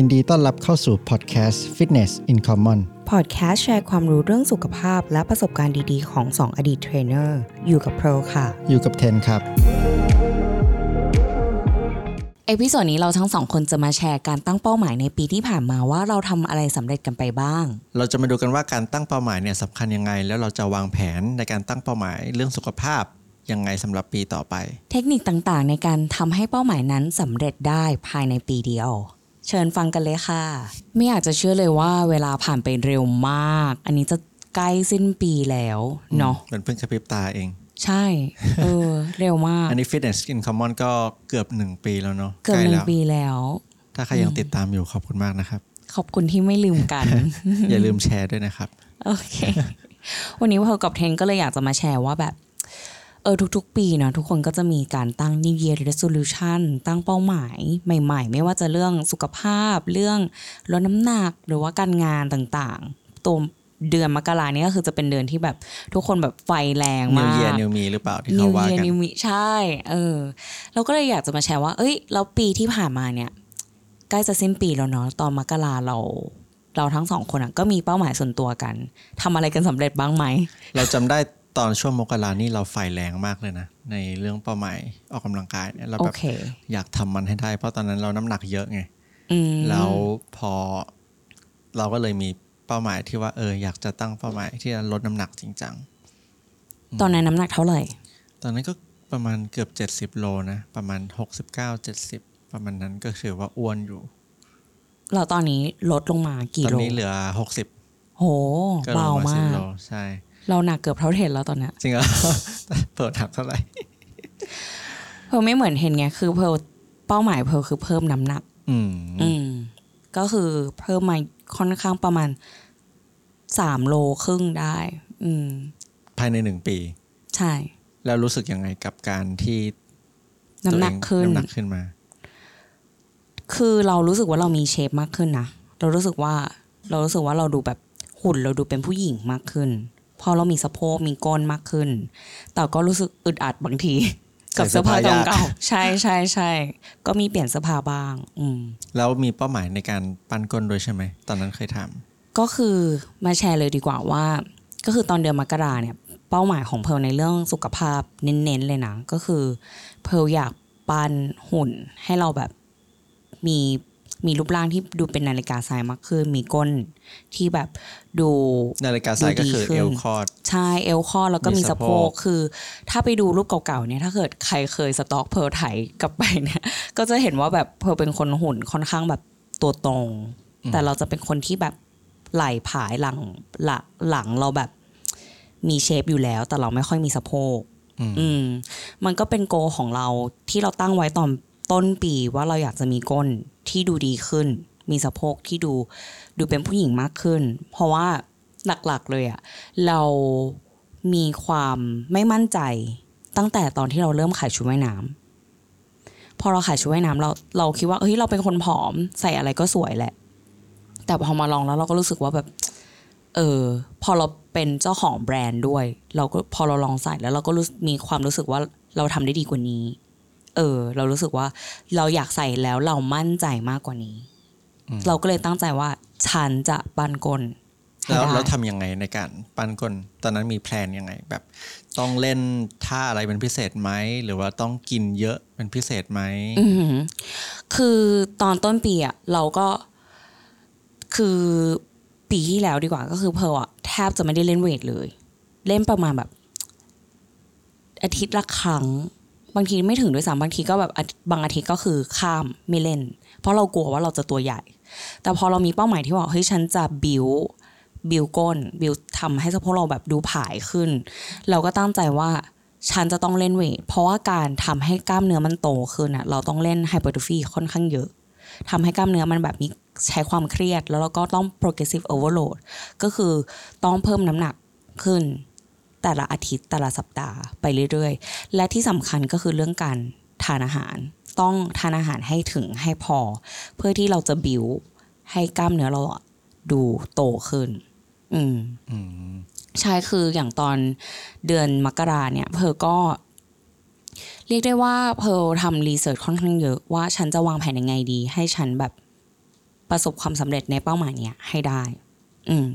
ยินดีต้อนรับเข้าสู่พอดแคสต์ Fitness in Common พอดแคสต์แชร์ความรู้เรื่องสุขภาพและประสบการณ์ดีๆ ของ 2 อดีตเทรนเนอร์ อยู่กับเพิร์ลค่ะ อยู่กับเทนครับ episode นี้เราทั้งสองคนจะมาแชร์การตั้งเป้าหมายในปีที่ผ่านมาว่าเราทำอะไรสำเร็จกันไปบ้าง เราจะมาดูกันว่าการตั้งเป้าหมายเนี่ยสำคัญยังไง แล้วเราจะวางแผนในการตั้งเป้าหมายเรื่องสุขภาพยังไงสำหรับปีต่อไป เทคนิคต่างๆ ในการทำให้เป้าหมายนั้นสำเร็จได้ภายในปีเดียว เชิญฟังกันเลยค่ะ ไม่อยากจะเชื่อเลยว่าเวลาผ่านไปเร็วมาก อันนี้จะใกล้สิ้นปีแล้วเนาะมันเพิ่งกระพริบตาเอง ใช่ เออ เร็วมาก อันนี้ Fitness in Common ก็เกือบหนึ่งปีแล้วเนาะเกือบใล้หนึ่งแล้วปีแล้ว ถ้าใครยังติดตามอยู่ขอบคุณมากนะครับ ขอบคุณที่ไม่ลืมกัน อย่าลืมแชร์ด้วยนะครับ โอเค วันนี้พอกับเทนก็เลยอยากจะมาแชร์ว่าแบบ เออทุกๆ ปีเนาะทุกคนก็จะมีการตั้ง New Year Resolution ตั้งเป้าหมายใหม่ ๆ ไม่ว่าจะเรื่องสุขภาพ เรื่องลดน้ำหนักหรือว่าการงานต่างๆ ตัวเดือนมกราเนี่ยก็คือจะเป็นเดือนที่แบบทุกคนแบบไฟแรง New มาก Year New Me หรือเปล่าที่เขา New ว่า Year กัน New Me ใช่ เออ เราก็เลยอยากจะมาแชร์ว่า เอ้ยแล้วปีที่ผ่านมาเนี่ยใกล้จะสิ้นปีแล้วเนาะตอนมกราเรา เราทั้งสองคนอะก็มีเป้าหมายส่วนตัวกันทำอะไรกันสำเร็จบ้างไหม เราจำได้ ตอนช่วงมกรานี่เราไฟแรงมากเลยนะ ในเรื่องเป้าหมายออกกำลังกายเนี่ยเราโอแบบเคอยากทำมันให้ได้ เพราะตอนนั้นเราน้ำหนักเยอะไงอืมแล้วพอเราก็เลยมีเป้าหมายที่ว่าเอออยากจะตั้งเป้าหมายที่จะลดน้ำหนักจริงจังตอนนั้นน้ำหนักเท่าไหร่ ตอนนั้นก็ประมาณเกือบเจ็ดสิบโลนะประมาณหกสิบเก้าเจ็ดสิบประมาณนั้นก็ถือว่าอ้วนอยู่ เราตอนนี้ลดลงมากี่ตอนโลนี้เหลือหกสิบโหก็ลเบางมาสิมาบกโลใช่ เราหนักเกือบเท่าเทนแล้วตอนเนี้ยจริงเหรอเปิดถักเท่าไหร่เพอไม่เหมือนเทนไงคือเพอเป้าหมายเพอคือเพิ่มน้ำหนัก อืมอืมก็คือเพิ่มมาค่อนข้างประมาณสามโลครึ่งได้ อืม ภายในหนึ่งปี ใช่ แล้วรู้สึกยังไงกับการที่น้ำหนักตัวเองขึ้นน้ำหนักขึ้นมา คือเรารู้สึกว่าเรามีเชฟมากขึ้นนะเรารู้สึกว่า เรารู้สึกว่าเราดูแบบหุ่นเราดูเป็นผู้หญิงมากขึ้น พอเรามีสะโพกมีก้นมากขึ้น แต่ก็รู้สึกอึดอัดบางทีกับใส่เสื้เสื้ออผ้าผ้ายากเก่าๆใช่ใช่ใช่ก็มีเปลี่ยนเสื้อผ้าบ้าง อืมแล้วมีเป้าหมายในการปั้นก้นด้วยใช่ไหม ตอนนั้นเคยทำก็คือมาแชร์เลยดีกว่าว่า ก็คือตอนเดือนมกราเนี่ย เป้าหมายของเพลในเรื่องสุขภาพเน้นๆเลยนะ ก็คือเพลอยากปั้นหุ่นให้เราแบบมี มีรูปร่างที่ดูเป็นนาฬิกาทรายมากขึ้น มีก้นที่แบบดูนาฬิกาทรายก็คือดูดีขึ้นเอลคอร์ดใช่เอวคอดแล้วก็มีมีสะสะโพโพกกคือ ถ้าไปดูรูปเก่าๆเนี่ยถ้าเกิดใครเคย stalk เพิร์ลไถกลับไปเนี่ยก็จะเห็นว่าแบบเพิร์ลเป็นคนหุ่นค่อนข้างแบบตัวตรง แต่เราจะเป็นคนที่แบบไหล่ผายหลังหลังหลังเราแบบมี shape อยู่แล้ว แต่เราไม่ค่อยมีสะโพกอืมอืมมันก็เป็นโกของเราที่เราตั้งไว้ตอน ต้นปีว่าเราอยากจะมีก้นที่ดูดีขึ้น มีสะโพกที่ดูดูเป็นผู้หญิงมากขึ้น เพราะว่าหลักๆเลยอะเรามีความไม่มั่นใจตั้งแต่ตอนที่เราเริ่มขายชุดว่ายน้ำพอเราขายชุดว่ายน้ำเราเราคิดว่าเฮ้ยเราเป็นคนผอมใส่อะไรก็สวยแหละ แต่พอมาลองแล้วเราก็รู้สึกว่าแบบเออพอเราเป็นเจ้าของแบรนด์ด้วย เราก็พอเราลองใส่แล้วเราก็รู้มีความรู้สึกว่าเราทำได้ดีกว่านี้ เออ เรารู้สึกว่าเราอยากใส่แล้วเรามั่นใจมากกว่านี้ เราก็เลยตั้งใจว่า ฉันจะปันกลให้แล้วได้แล้วทำยังไงในการปั้นก้นตอนนั้นมีแพลนยังไง แบบ ต้องเล่นท่าอะไรเป็นพิเศษไหมหรือว่าต้องกินเยอะเป็นพิเศษไหมอือหือคือตอนต้นปีอะเราก็คือปีที่แล้วดีกว่าก็คือเพร์ลอะแทบจะไม่ได้เล่นเวทเลย เล่นประมาณแบบ อาทิตย์ละครั้ง บางทีไม่ถึงด้วยซ้ำบางทีก็แบบบางอาทิตย์ก็คือข้ามไม่เล่น เพราะเรากลัวว่าเราจะตัวใหญ่ แต่พอเรามีเป้าหมายที่ว่าเฮ้ยฉันจะบิวบิวก้นบิวทำให้สะโพกเราแบบดูผายขึ้น เราก็ตั้งใจว่าฉันจะต้องเล่นเวทเพราะว่าการทำให้กล้ามเนื้อมันโตขึ้นอะเราต้องเล่นไฮเปอร์โทฟีค่อนข้างเยอะทำให้กล้ามเนื้อมันแบบมีใช้ความเครียด แล้วเราก็ต้อง progressive overload ก็คือต้องเพิ่มน้ำหนักขึ้น แต่ละอาทิตย์แต่ละสัปดาห์ไปเรื่อยๆ และที่สำคัญก็คือเรื่องการทานอาหาร ต้องทานอาหารให้ถึงให้พอ เพื่อที่เราจะบิวให้กล้ามเนื้อเราอะดูโตขึ้นอืมอืมใช่คืออย่างตอนเดือนมกราเนี่ยเพอก็ เรียกได้ว่าเพอทำรีเสิร์ชค่อนข้างเยอะว่าฉันจะวางแผนยังไงดี ให้ฉันแบบประสบความสำเร็จในเป้าหมายเนี้ยให้ได้ อืม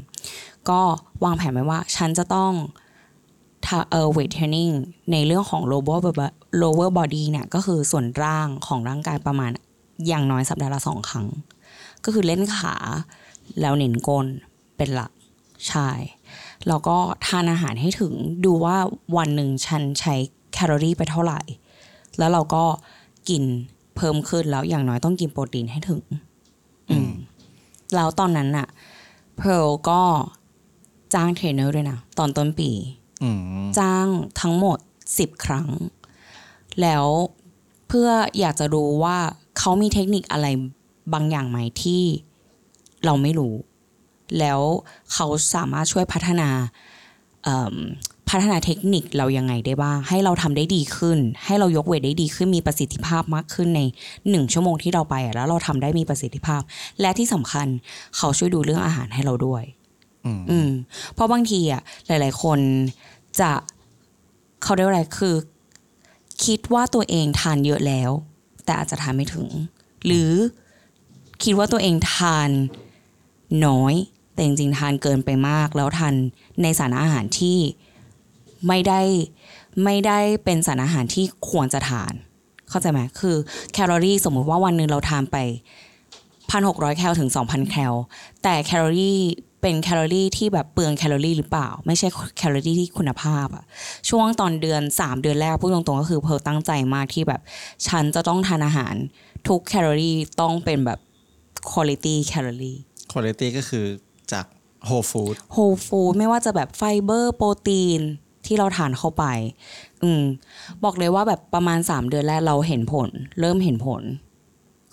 ก็วางแผนไว้ว่า ฉันจะต้องทา เออเวทเทรนนิ่งในเรื่องของ lower bo- lower body เนี่ยก็คือส่วนร่างของร่างกายประมาณอย่างน้อยสัปดาห์ละสองครั้ง ก็คือเล่นขาแล้วเน้นก้นเป็นหลักใช่แล้วก็ทานอาหารให้ถึงดูว่าวันหนึ่งฉันใช้แคลอรี่ไปเท่าไหร่ แล้วเราก็กินเพิ่มขึ้นแล้วอย่างน้อยต้องกินโปรตีนให้ถึง อืม แล้วตอนนั้นน่ะเพิร์ลก็จ้างเทรนเนอร์ด้วยนะ ตอนต้นปีอืม จ้างทั้งหมดสิบครั้ง แล้วเพื่ออยากจะรู้ว่าเขามีเทคนิคอะไรบางอย่างไหมที่เราไม่รู้ แล้วเขาสามารถช่วยพัฒนาเอิ่มพัฒนาเทคนิคเรายังไงได้บ้าง ให้เราทำได้ดีขึ้น ให้เรายกเวทได้ดีขึ้นมีประสิทธิภาพมากขึ้นในหนึ่งชั่วโมงที่เราไปอะแล้วเราทำได้มีประสิทธิภาพ และที่สำคัญเขาช่วยดูเรื่องอาหารให้เราด้วย อืมอืมเพราะบางทีอะหลาย ๆ คน จะเขาเรียกว่าอะไรคือ คิดว่าตัวเองทานเยอะแล้ว แต่อาจจะทานไม่ถึง หรือคิดว่าตัวเองทานน้อย แต่จริงๆทานเกินไปมาก แล้วทานในสารอาหารที่ไม่ได้ไม่ได้เป็นสารอาหารที่ควรจะทาน เข้าใจไหมคือแคลอรี่สมมุติว่าวันหนึ่งเราทานไปพันหกร้อยแคลถึงสองพันแคลแต่แคลอรี่ เป็นแคลอรี่ที่แบบเปลืองแคลอรี่หรือเปล่า ไม่ใช่แคลอรี่ที่คุณภาพอะช่วงตอนเดือน 3 เดือนแรกพูดตรงๆก็คือเพิร์ลตั้งใจมากที่แบบ ฉันจะต้องทานอาหาร ทุกแคลอรี่ต้องเป็นแบบคุณภาพแคลอรี่คุณภาพก็คือจาก whole food whole food ไม่ว่าจะแบบไฟเบอร์โปรตีนที่เราทานเข้าไป อืม บอกเลยว่าแบบประมาณ 3 เดือนแรกเราเห็นผล เริ่มเห็นผล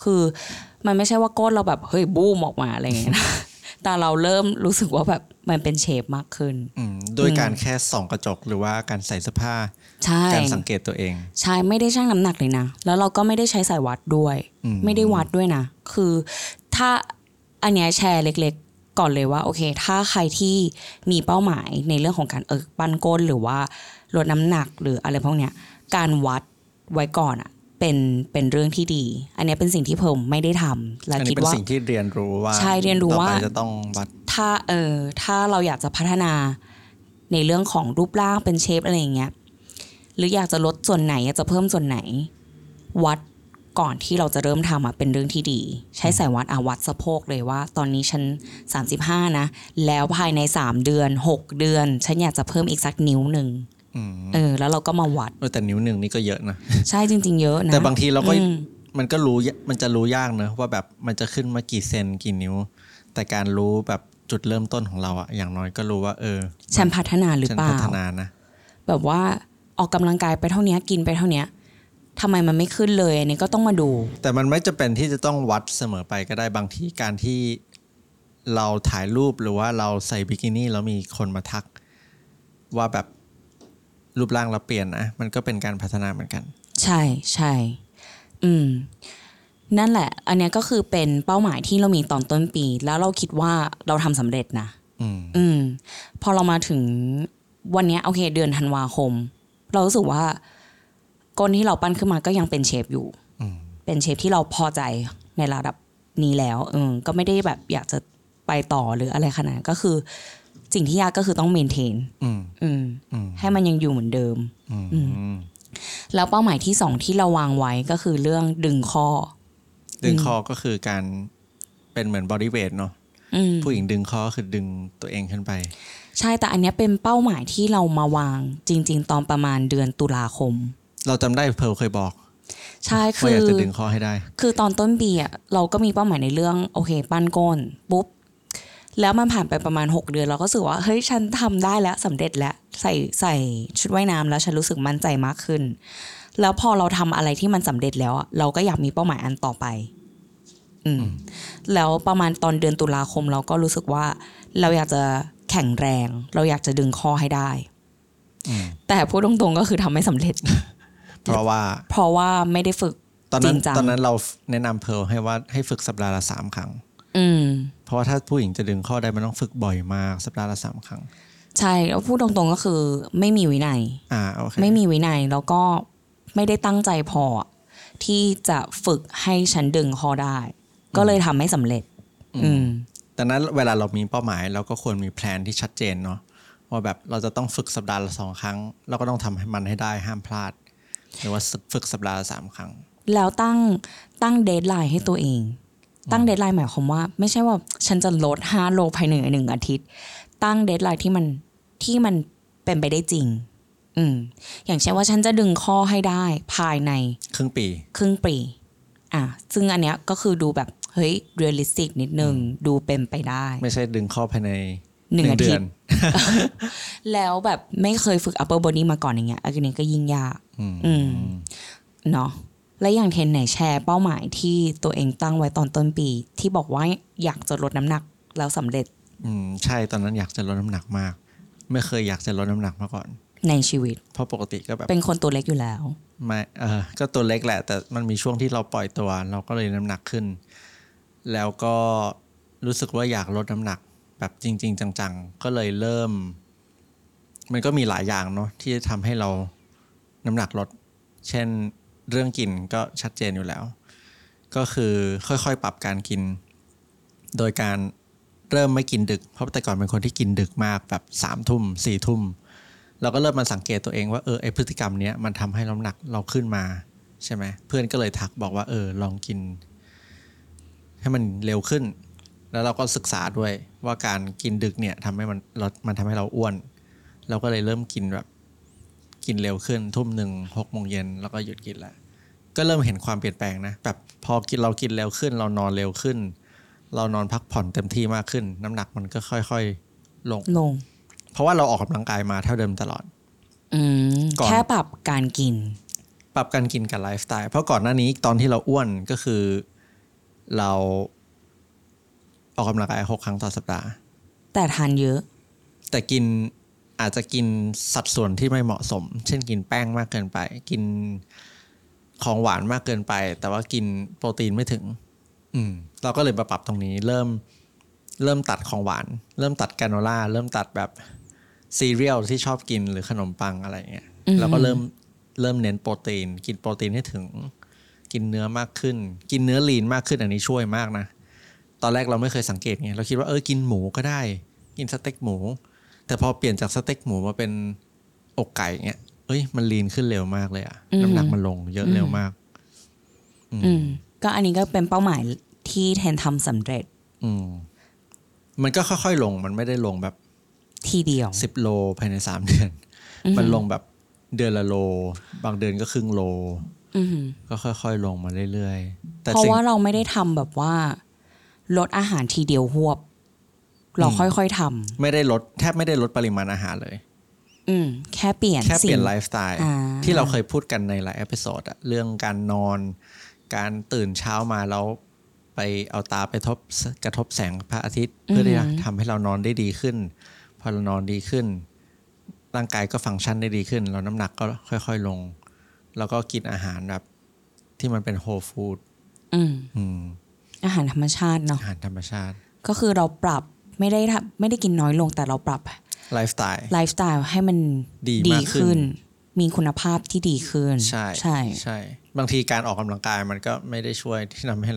คือมันไม่ใช่ว่าก้นเราแบบ เฮ้ยบูมออกมาอะไรอย่างเงี้ยนะ แต่เราเริ่มรู้สึกว่าแบบมันเป็นเชฟมากขึ้นด้วยการแค่ส่องกระจกหรือว่าการใส่เสื้อผ้าใช่การสังเกตตัวเอง ใช่ไม่ได้ชั่งน้ำหนักเลยนะ แล้วเราก็ไม่ได้ใช้สายวัดด้วยอืมไม่ได้วัดด้วยนะ คือถ้าอันเนี้ยแชร์เล็กๆ ก่อนเลยว่าโอเค ถ้าใครที่มีเป้าหมายในเรื่องของการเออปั้นก้นหรือว่าลดน้ำหนักหรืออะไรพวกเนี้ยการวัดไว้ก่อนอะ เป็นเป็นเรื่องที่ดี อันเนี้ยเป็นสิ่งที่ผมไม่ได้ทำและอันคินี้ดเป็นว่าสิ่งที่เรียนรู้ว่าใช่เรียนรู้ว่าต่อไปจะต้องวัดถ้าเออถ้าเราอยากจะพัฒนาในเรื่องของรูปร่างเป็นเชฟอะไรอย่างเงี้ยหรืออยากจะลดส่วนไหนอยากจะเพิ่มส่วนไหน วัดก่อนที่เราจะเริ่มทำอะเป็นเรื่องที่ดี ใช้สายวัดอาวัดสะโพกเลยว่า ตอนนี้ฉัน 35 นะ แล้วภายใน 3 เดือน 6 เดือน ฉันอยากจะเพิ่มอีกสักนิ้วหนึ่งอืม เออ แล้วเราก็มาวัดเออแต่นิ้วหนึ่งนี่ก็เยอะนะ ใช่จริง ๆ เยอะนะ แต่บางทีเราก็อืมมันก็รู้ยมันจะรู้ยากเนอะว่าแบบมันจะขึ้นมากี่เซนกี่นิ้ว แต่การรู้แบบจุดเริ่มต้นของเราอะอย่างน้อยก็รู้ว่า เออฉันพัฒนาหรือฉันเปล่าพัฒนานะแบบว่าออกกำลังกายไปเท่านี้กินไปเท่านี้ทำไมมันไม่ขึ้นเลยอันนี้ก็ต้องมาดู แต่มันไม่จะเป็นที่จะต้องวัดเสมอไปก็ได้บางทีการที่เราถ่ายรูปหรือว่าเราใส่บิกินี่แล้วมีคนมาทัก ว่าแบบ รูปร่างเราเปลี่ยนนะมันก็เป็นการพัฒนาเหมือนกัน ใช่ใช่อืม นั่นแหละ อันเนี้ยก็คือเป็นเป้าหมายที่เรามีตอนต้นปี แล้วเราคิดว่าเราทำสำเร็จนะอืม อืม พอเรามาถึงวันเนี้ยโอเค เดือนธันวาคม เรารู้สึกว่าก้นที่เราปั้นขึ้นมาก็ยังเป็นเชฟอยู่อืมเป็นเชฟที่เราพอใจในระดับนี้แล้วเออก็ไม่ได้แบบอยากจะไปต่อหรืออะไรขนาดนั้นก็คือ สิ่งที่ยากก็คือต้อง maintain อืมอืมอืมให้มันยังอยู่เหมือนเดิมอืมอืมแล้วเป้าหมายที่สองที่เราวางไว้ก็คือเรื่องดึงข้อดึงข้อก็คือการเป็นเหมือน bodyweight เนาะอืมผู้หญิงดึงข้อก็คือดึงตัวเองขึ้นไป ใช่แต่อันเนี้ยเป็นเป้าหมายที่เรามาวางจริง ๆ ตอนประมาณเดือนตุลาคม เราจำได้เพิร์ลเคยบอกใช่คือว่าอยากจะดึงข้อให้ได้ คือตอนต้นปีอะเราก็มีเป้าหมายในเรื่องโอเค ปั้นก้นปุ๊บ แล้วมันผ่านไปประมาณ 6 เดือนเราก็รู้สึกว่าเฮ้ยฉันทำได้แล้วสำเร็จแล้วใส่ใส่ชุดว่ายน้ำแล้วฉันรู้สึกมั่นใจมากขึ้น แล้วพอเราทำอะไรที่มันสำเร็จแล้วอะเราก็อยากมีเป้าหมายอันต่อไป อืม แล้วประมาณตอนเดือนตุลาคมเราก็รู้สึกว่า เราอยากจะแข็งแรง เราอยากจะดึงคอให้ได้อืมแต่พูดตรงๆก็คือทำไม่สำเร็จ เพราะว่า เพราะว่าไม่ได้ฝึกตอนนั้นจริงจังตอนนั้นเราแนะนำเพร์ลให้ว่าให้ฝึกสัปดาห์ละสามครั้ง อืม เพราะว่าถ้าผู้หญิงจะดึงข้อได้มันต้องฝึกบ่อยมากสัปดาห์ละสามครั้ง ใช่แล้วพูดตรงๆก็คือไม่มีวินัยอ่าโอเคไม่มีวินัยแล้วก็ไม่ได้ตั้งใจพอ ที่จะฝึกให้ฉันดึงคอได้ ก็เลยทำไม่สำเร็จ อืมดังนั้นเวลาเรามีเป้าหมายเราก็ควรมีแผนที่ชัดเจนเนาะว่าแบบเราจะต้องฝึกสัปดาห์ละสองครั้ง เราก็ต้องทำให้มันให้ได้ห้ามพลาด หรือว่าฝึกสัปดาห์ละสามครั้ง แล้วตั้งตั้ง deadline ให้ตัวเอง ตั้ง deadline หมายความว่า ไม่ใช่ว่าฉันจะลดห้าโลภายในหนึ่งอาทิตย์ ตั้ง deadline ที่มันที่มันเป็นไปได้จริง อืม อย่างเช่นว่าฉันจะดึงข้อให้ได้ภายใน ครึ่งปี ครึ่งปี อะซึ่งอันเนี้ยก็คือดูแบบเฮ้ย realistic นิดนึงดูเป็นไปได้ ไม่ใช่ดึงข้อภายในหนึ่งอาเดืทิอตนย์ แล้วแบบไม่เคยฝึก upper body มาก่อนอย่างเงี้ยอันนี้ก็ยิ่งยาก อืมอืมเนาะ และอย่างเทนไหนแชร์เป้าหมายที่ตัวเองตั้งไว้ตอนต้นปี ที่บอกว่าอยากจะลดน้ำหนักแล้วสำเร็จ อืมใช่ตอนนั้นอยากจะลดน้ำหนักมาก ไม่เคยอยากจะลดน้ำหนักมาก่อน ในชีวิต เพราะปกติก็แบบ เป็นคนตัวเล็กอยู่แล้วไม่เออก็ตัวเล็กแหละ แต่มันมีช่วงที่เราปล่อยตัว เราก็เลยน้ำหนักขึ้น แล้วก็รู้สึกว่าอยากลดน้ำหนัก แบบจริง ๆ จังๆ ก็เลยเริ่ม มันก็มีหลายอย่างเนาะที่ทำให้เราน้ำหนักลด เช่น เรื่องกินก็ชัดเจนอยู่แล้ว ก็คือค่อยๆ ปรับการกิน โดยการเริ่มไม่กินดึก เพราะแต่ก่อนเป็นคนที่กินดึกมากแบบสามทุ่มสี่ทุ่มเราก็เริ่มมาสังเกตตัวเองว่าเออไอพฤติกรรมเนี้ยมันทำให้น้ำหนักเราขึ้นมาใช่ไหมเพื่อนก็เลยทักบอกว่าเออลองกิน ให้มันเร็วขึ้น แล้วเราก็ศึกษาด้วยว่าการกินดึกเนี่ยทำให้มันลดมันทำให้เราอ้วน เราก็เลยเริ่มกินแบบ กินเร็วขึ้นทุ่มหนึ่งหกโมงเย็นแล้วก็หยุดกินละก็เริ่มเห็นความเปลี่ยนแปลงนะแบบพอกินเรากินเร็วขึ้น เรานอนเร็วขึ้น เรานอนพักผ่อนเต็มที่มากขึ้น น้ำหนักมันก็ค่อยๆลงลง เพราะว่าเราออกกำลังกายมาเท่าเดิมตลอด อืมก่อนแค่ปรับการกิน ปรับการกินกับไลฟ์สไตล์เพราะก่อนหน้านี้ตอนที่เราอ้วนก็คือเราออกกำลังกายหกครั้งต่อสัปดาห์ แต่ทานเยอะ แต่กิน อาจจะกินสัดส่วนที่ไม่เหมาะสม เช่นกินแป้งมากเกินไป กินของหวานมากเกินไป แต่ว่ากินโปรตีนไม่ถึง อืม เราก็เลยมาปรับตรงนี้ เริ่มเริ่มตัดของหวาน เริ่มตัดแกรโนล่า เริ่มตัดแบบซีเรียลที่ชอบกินหรือขนมปังอะไรเงี้ยอือฮึเราก็เริ่มเริ่มเน้นโปรตีน กินโปรตีนให้ถึง กินเนื้อมากขึ้น กินเนื้อ lean มากขึ้นอันนี้ช่วยมากนะ ตอนแรกเราไม่เคยสังเกตไงเราคิดว่าเออกินหมูก็ได้ กินสเต็กหมู แต่พอเปลี่ยนจากสเต็กหมูมาเป็นอกไก่เงี้ยเอ้ยมัน lean ขึ้นเร็วมากเลยอะอืมน้ำหนักมันลงเยอะเร็วมาก อืมก็อันนี้ก็เป็นเป้าหมายที่เทนทำสำเร็จ อืมมันก็ค่อยๆลงมันไม่ได้ลงแบบ ทีเดียวสิบโลภายในสามเดือนอือหือมันลงแบบเดือนละโล บางเดือนก็ครึ่งโลอือหือก็ค่อยๆลงมาเรื่อยๆแต่เพราะสิ่งว่าเราไม่ได้ทำแบบว่า ลดอาหารทีเดียวหวบ เราอืมค่อยๆทำไม่ได้ลดแทบไม่ได้ลดปริมาณอาหารเลย อืมแค่เปลี่ยนแค่เปลี่ยนสิ่งไลฟ์สไตล์อ่าที่เราเคยพูดกันในหลาย episode อะเรื่องการนอน การตื่นเช้ามาแล้วไปเอาตาไปทบกระทบแสงพระอาทิตย์ เพื่อที่จะทำให้เรานอนได้ดีขึ้น พอเรานอนดีขึ้น ร่างกายก็ฟังก์ชันได้ดีขึ้น เราน้ำหนักก็ค่อย ๆลง แล้วก็กินอาหารแบบ ที่มันเป็นโฮลฟู้ดอืมอืมอาหารธรรมชาติเนาะอาหารธรรมชาติ ก็คือเราปรับ ไม่ได้ทำไม่ได้กินน้อยลงแต่เราปรับไลฟ์สไตล์ไลฟ์สไตล์ให้มันดีมากขึ้นขึ้น มีคุณภาพที่ดีขึ้น ใช่ใช่ใช่ บางทีการออกกำลังกายมันก็ไม่ได้ช่วยที่ทำให้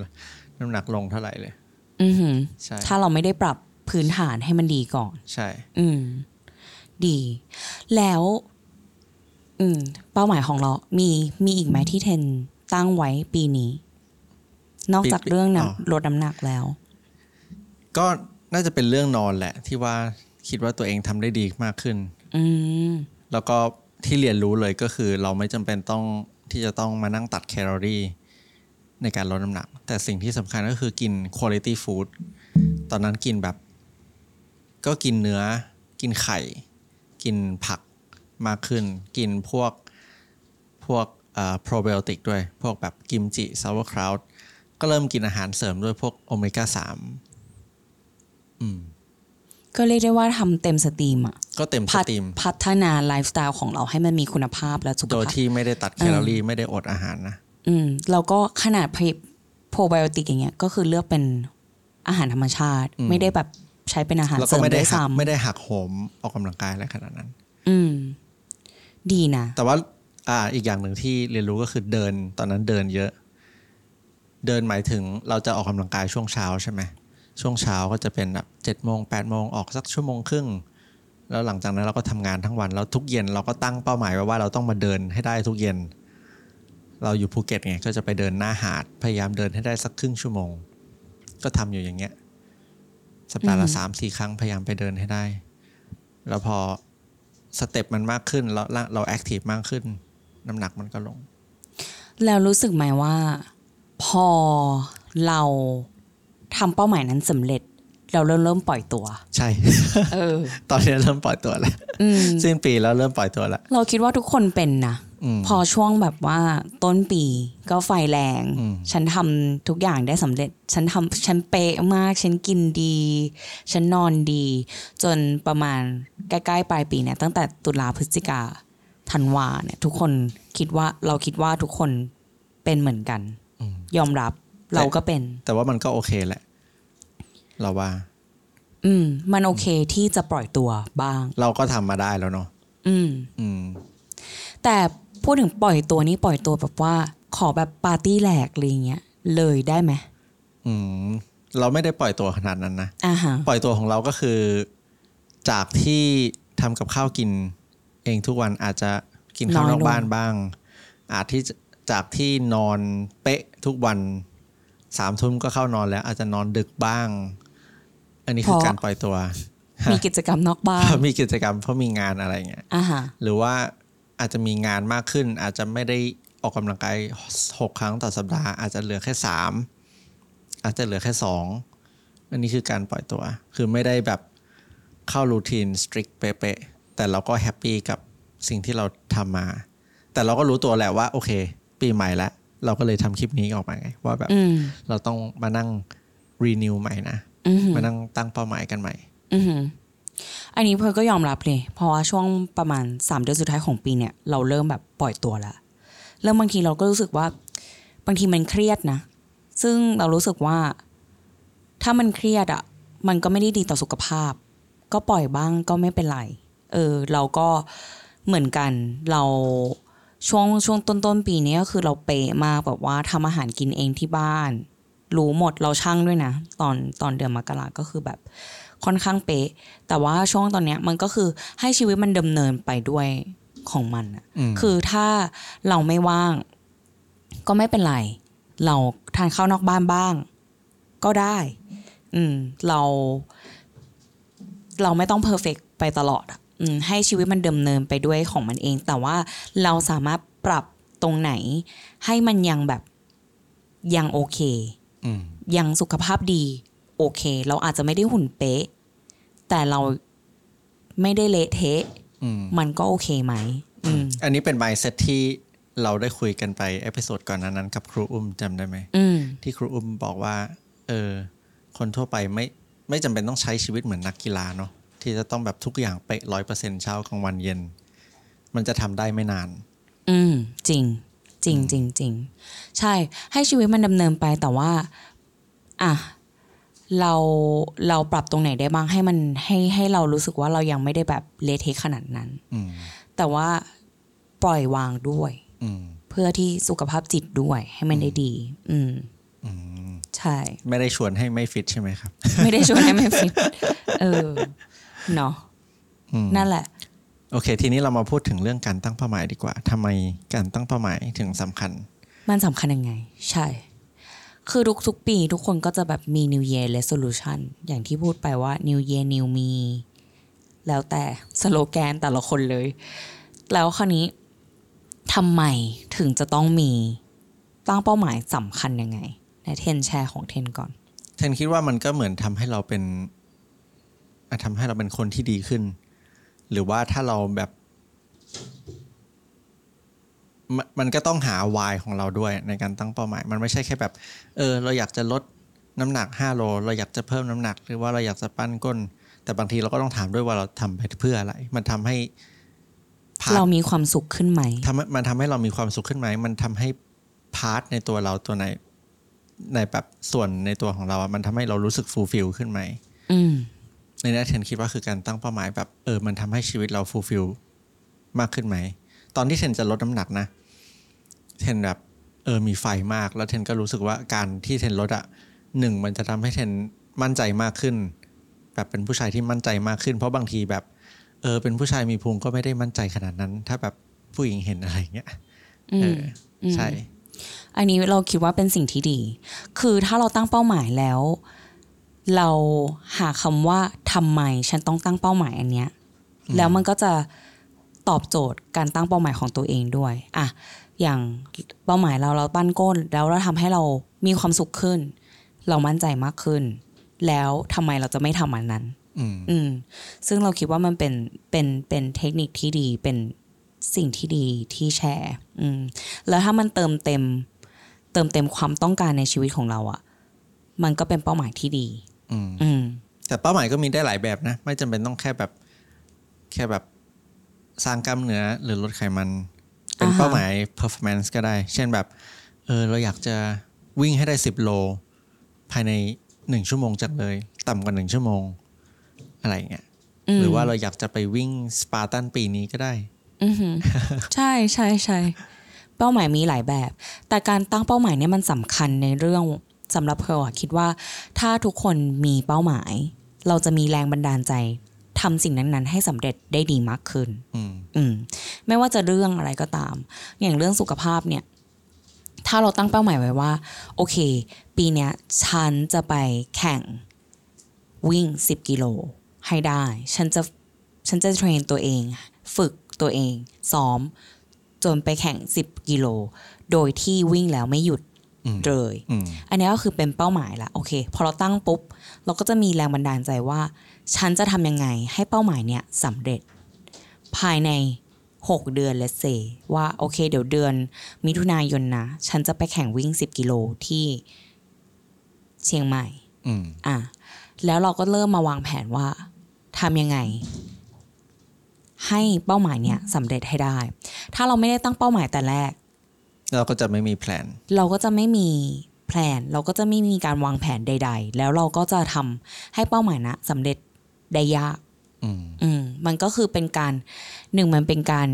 น้ำหนักลงเท่าไหร่เลย อือหือใช่ถ้าเราไม่ได้ปรับพื้นฐานให้มันดีก่อน ใช่ อืม ดี แล้ว อืม เป้าหมายของเรา มีมีอีกไหมที่เทนตั้งไว้ปีนี้ นอกจากเรื่องน้ำลดน้ำหนักแล้ว ก็ น่าจะเป็นเรื่องนอนแหละ ที่ว่าคิดว่าตัวเองทำได้ดีมากขึ้น อืมแล้วก็ที่เรียนรู้เลยก็คือ เราไม่จำเป็นต้องที่จะต้องมานั่งตัดแคลอรี่ในการลดน้ำหนัก แต่สิ่งที่สำคัญก็คือกิน quality food ตอนนั้นกินแบบ ก็กินเนื้อ กินไข่ กินผักมากขึ้น กินพวกพวกเอ่อ probiotic ด้วย พวกแบบกิมจิ sauerkraut ก็เริ่มกินอาหารเสริมด้วยพวกโอเมก้าสามอืม ก็เรียกได้ว่าทำเต็มสตรีมอะก็เต็มสพัฒตรีมพัฒนาไลฟ์สไตล์ของเราให้มันมีคุณภาพและสุขโดยภาพที่ไม่ได้ตัดแคลอรี่ไม่ได้อดอาหารนะอืมแล้วก็ขนาดโปรไบโอติกอย่างเงี้ยก็คือเลือกเป็นอาหารธรรมชาติอืมไม่ได้แบบใช้เป็นอาหารแล้วเสก็ริมไม่ได้ด้วยหักซ้ำไม่ได้หักโหมออกกำลังกายอะไรขนาดนั้น อืม ดีนะ แต่ว่า อ่า อีกอย่างหนึ่งที่เรียนรู้ก็คือเดิน ตอนนั้นเดินเยอะ เดินหมายถึงเราจะออกกำลังกายช่วงเช้าใช่ไหม ช่วงเช้าก็จะเป็นแบบเจ็ดโมงแปดโมงออกสักชั่วโมงครึ่ง แล้วหลังจากนั้นเราก็ทำงานทั้งวัน แล้วทุกเย็นเราก็ตั้งเป้าหมายไว้ว่าเราต้องมาเดินให้ได้ทุกเย็น เราอยู่ภูเก็ตไงก็จะไปเดินหน้าหาดพยายามเดินให้ได้สักครึ่งชั่วโมง ก็ทำอยู่อย่างเงี้ย สัปดาห์ละอืมสามสี่ครั้งพยายามไปเดินให้ได้ แล้วพอ step มันมากขึ้นแล้วเรา active มากขึ้น น้ำหนักมันก็ลง แล้วรู้สึกไหมว่า พอเรา ทำเป้าหมายนั้นสำเร็จ เราเริ่มเริ่มปล่อยตัว ใช่เออตอนนี้เริ่มปล่อยตัวแล้วอืมสิ้นปีแล้วเริ่มปล่อยตัวแล้วเราคิดว่าทุกคนเป็นนะอืมพอช่วงแบบว่าต้นปีก็ไฟแรงอืมฉันทำทุกอย่างได้สำเร็จ ฉันทำฉันเป๊ะมาก ฉันกินดี ฉันนอนดี จนประมาณใกล้ๆปลายปีเนี่ยตั้งแต่ตุลาพฤศจิกาธันวาเนี่ย ทุกคนคิดว่าเราคิดว่าทุกคนเป็นเหมือนกันอืมยอมรับ เราก็เป็น แต่ว่ามันก็โอเคแหละ เราว่า อืม มันโอเคที่จะปล่อยตัวบ้าง เราก็ทำมาได้แล้วเนาะอืม อืม แต่พูดถึงปล่อยตัวนี้ปล่อยตัวแบบว่า ขอแบบปาร์ตี้แหลกอะไรเงี้ยเลยได้ไหมอืม เราไม่ได้ปล่อยตัวขนาดนั้นนะอ่าฮะปล่อยตัวของเราก็คือ จากที่ทำกับข้าวกิน เองทุกวันอาจจะกินข้าวนอกบ้านบ้าง อาจที่จะจากที่นอนเป๊ะทุกวัน สามทุ่มก็เข้านอนแล้ว อาจจะนอนดึกบ้าง อันนี้คือการปล่อยตัว มีกิจกรรมนอกบ้าเพนราะมีกิจกรรมเพราะมีงานอะไรเงี้ยอ่าฮะหรือว่าอาจจะมีงานมากขึ้น อาจจะไม่ได้ออกกำลังกายหกครั้งต่อสัปดาห์อาจจะเหลือแค่สามอาจจะเหลือแค่สองอันนี้คือการปล่อยตัว คือไม่ได้แบบเข้า routine strict เป๊ะๆแต่เราก็ happy กับสิ่งที่เราทำมา แต่เราก็รู้ตัวแหละว่า โอเค ปีใหม่แล้ว เราก็เลยทำคลิปนี้ออกมาไงว่าแบบอืมเราต้องมานั่ง renew ใหม่นะอือหือมานั่งตั้งเป้าหมายกันใหม่อือหืออันนี้เพิร์ลก็ยอมรับเลย เพราะว่าช่วงประมาณสามเดือนสุดท้ายของปีเนี่ย เราเริ่มแบบปล่อยตัวแล้วเริ่มบางทีเราก็รู้สึกว่า บางทีมันเครียดนะ ซึ่งเรารู้สึกว่า ถ้ามันเครียดอะ่ะ มันก็ไม่ได้ดีต่อสุขภาพ ก็ปล่อยบ้างก็ไม่เป็นไร เออ เราก็เหมือนกัน เรา ช่วงช่วงต้นต้นๆปีนี้ก็คือเราเป๊ะมากแบบว่าทำอาหารกินเองที่บ้าน รู้หมดเราช่างด้วยนะ ตอนตอนเดือนมกราก็คือแบบค่อนข้างเป๊ะ แต่ว่าช่วงตอนเนี้ยมันก็คือให้ชีวิตมันดำเนินไปด้วยของมันอะอืมคือถ้าเราไม่ว่าง ก็ไม่เป็นไร เราทานข้าวนอกบ้านบ้าง ก็ได้ อืม เรา เราไม่ต้องเพอร์เฟกไปตลอดอะอืม ให้ชีวิตมันดำเนินไปด้วยของมันเอง แต่ว่าเราสามารถปรับตรงไหน ให้มันยังแบบยังโอเคอืมยังสุขภาพดี โอเค เราอาจจะไม่ได้หุ่นเป๊ะ แต่เราไม่ได้เละเทะอืมมันก็โอเคไหมอืมอันนี้เป็น mindset ที่เราได้คุยกันไป episode ก่อนหน้านั้นกับครูอุ้มจำได้ไหมอืมที่ครูอุ้มบอกว่า เออ คนทั่วไปไม่ไม่จำเป็นต้องใช้ชีวิตเหมือนนักกีฬาเนาะ ที่จะต้องแบบทุกอย่างเป๊ะร้อยเปอร์เซ็นเช้ากลางวันเย็น มันจะทำได้ไม่นาน อืม จริง จริงจริงจริงใช่ ให้ชีวิตมันดำเนินไปแต่ว่า อะเราเราปรับตรงไหนได้บ้างให้มันให้ให้เรารู้สึกว่าเรายังไม่ได้แบบเละเทะขนาดนั้นอืมแต่ว่าปล่อยวางด้วยอืมเพื่อที่สุขภาพจิตด้วยให้มันได้ดีอืมอืมใช่ ไม่ได้ชวนให้ไม่ฟิตใช่ไหมครับ ไม่ได้ชวนให้ไม่ฟิต เออ เนาะอืมนั่นแหละ โอเค ทีนี้เรามาพูดถึงเรื่องการตั้งเป้าหมายดีกว่าทำไมการตั้งเป้าหมายถึงสำคัญ มันสำคัญยังไง ใช่ คือทุกทุกๆปีทุกคนก็จะแบบมี New Year Resolution อย่างที่พูดไปว่า New Year New Me แล้วแต่สโลแกนแต่ละคนเลย แล้วคราวนี้ทำไมถึงจะต้องมีตั้งเป้าหมายสำคัญยังไงในเทนแชร์ของเทนก่อน เทนคิดว่ามันก็เหมือนทำให้เราเป็นอะ ทำให้เราเป็นคนที่ดีขึ้น หรือว่าถ้าเราแบบมนมันก็ต้องหาวายของเราด้วยในการตั้งเป้าหมาย มันไม่ใช่แค่แบบ เออ เราอยากจะลดน้ำหนักห้าโล เราอยากจะเพิ่มน้ำหนัก หรือว่าเราอยากจะปั้นก้น แต่บางทีเราก็ต้องถามด้วยว่าเราทำไปเพื่ออะไร มันทำให้พาร์ทเรามีความสุขขึ้นไหมทำให้มันทำให้เรามีความสุขขึ้นไหม มันทำให้part ในตัวเราตัวไหนในแบบส่วนในตัวของเราอะมันทำให้เรารู้สึก fulfill ขึ้นไหมอืม ในนี้เทนคิดว่าคือการตั้งเป้าหมายแบบเออมันทำให้ชีวิตเรา fulfill มากขึ้นไหม ตอนที่เทนจะลดน้ำหนักนะ เทนแบบเออมีไฟมาก แล้วเทนก็รู้สึกว่าการที่เทนลดอะหนึ่งมันจะทำให้เทนมั่นใจมากขึ้น แบบเป็นผู้ชายที่มั่นใจมากขึ้น เพราะบางทีแบบเออเป็นผู้ชายมีพุงก็ไม่ได้มั่นใจขนาดนั้น ถ้าแบบผู้หญิงเห็นอะไรเงี้ยอืเอมออใช่ อันนี้เราคิดว่าเป็นสิ่งที่ดี คือถ้าเราตั้งเป้าหมายแล้ว เราหาคำว่าทำไมฉันต้องตั้งเป้าหมายอันเนี้ยแล้วมันก็จะตอบโจทย์การตั้งเป้าหมายของตัวเองด้วยอะอย่างเป้าหมายเราเราปั้นก้น แล้วเราทำให้เรามีความสุขขึ้น เรามั่นใจมากขึ้น แล้วทำไมเราจะไม่ทำอันนั้นอืมอืมซึ่งเราคิดว่ามันเป็นเป็นเป็นเทคนิคที่ดีเป็นสิ่งที่ดีที่แชร์อืมแล้วถ้ามันเติมเต็ม เติมเต็มความต้องการในชีวิตของเราอะ่ะ มันก็เป็นเป้าหมายที่ดี อืมอืมแต่เป้าหมายก็มีได้หลายแบบนะ ไม่จำเป็นต้องแค่แบบ แค่แบบสร้างกล้ามเนื้อหรือลดไขมัน เป็นอ่าฮะเป้าหมาย performance ก็ได้ เช่นแบบ เออ เราอยากจะวิ่งให้ได้สิบโล ภายในหนึ่งชั่วโมงจังเลย ต่ำกว่าหนึ่งชั่วโมง อะไรอย่างเงี้ยมหรือว่าเราอยากจะไปวิ่งสปาร์ตันปีนี้ก็ได้อือหือใช่ใช่ใช่เป้าหมายมีหลายแบบ แต่การตั้งเป้าหมายเนี่ยมันสำคัญในเรื่อง สำหรับเพร์ลอะคิดว่า ถ้าทุกคนมีเป้าหมาย เราจะมีแรงบันดาลใจทำสิ่งนั้น ๆ ให้สำเร็จได้ดีมากขึ้นอืมอืมไม่ว่าจะเรื่องอะไรก็ตาม อย่างเรื่องสุขภาพเนี่ย ถ้าเราตั้งเป้าหมายไว้ว่า โอเค ปีเนี้ยฉันจะไปแข่งวิ่ง 10 กิโลให้ได้ ฉันจะฉันจะเทรนตัวเอง ฝึกตัวเอง ซ้อม จนไปแข่ง 10 กิโล โดยที่วิ่งแล้วไม่หยุดอืม เลยอืมอันนี้ก็คือเป็นเป้าหมายละโอเค พอเราตั้งปุ๊บ เราก็จะมีแรงบันดาลใจว่า ฉันจะทำยังไงให้เป้าหมายเนี้ยสำเร็จ ภายใน 6 เดือนเลเซว่าโอเค เดี๋ยวเดือน มิถุนายนนะ ฉันจะไปแข่งวิ่ง 10 กิโลที่เชียงใหม่อืมอะแล้วเราก็เริ่มมาวางแผนว่าทำยังไง ให้เป้าหมายเนี้ยสำเร็จให้ได้ ถ้าเราไม่ได้ตั้งเป้าหมายแต่แรก เราก็จะไม่มีแพลนเราก็จะไม่มีแผน เราก็จะไม่มีการวางแผนใด ๆ แล้วเราก็จะทำให้เป้าหมายนะสำเร็จได้ยากอืมอืมมันก็คือเป็นการหนึ่งมันเป็นการ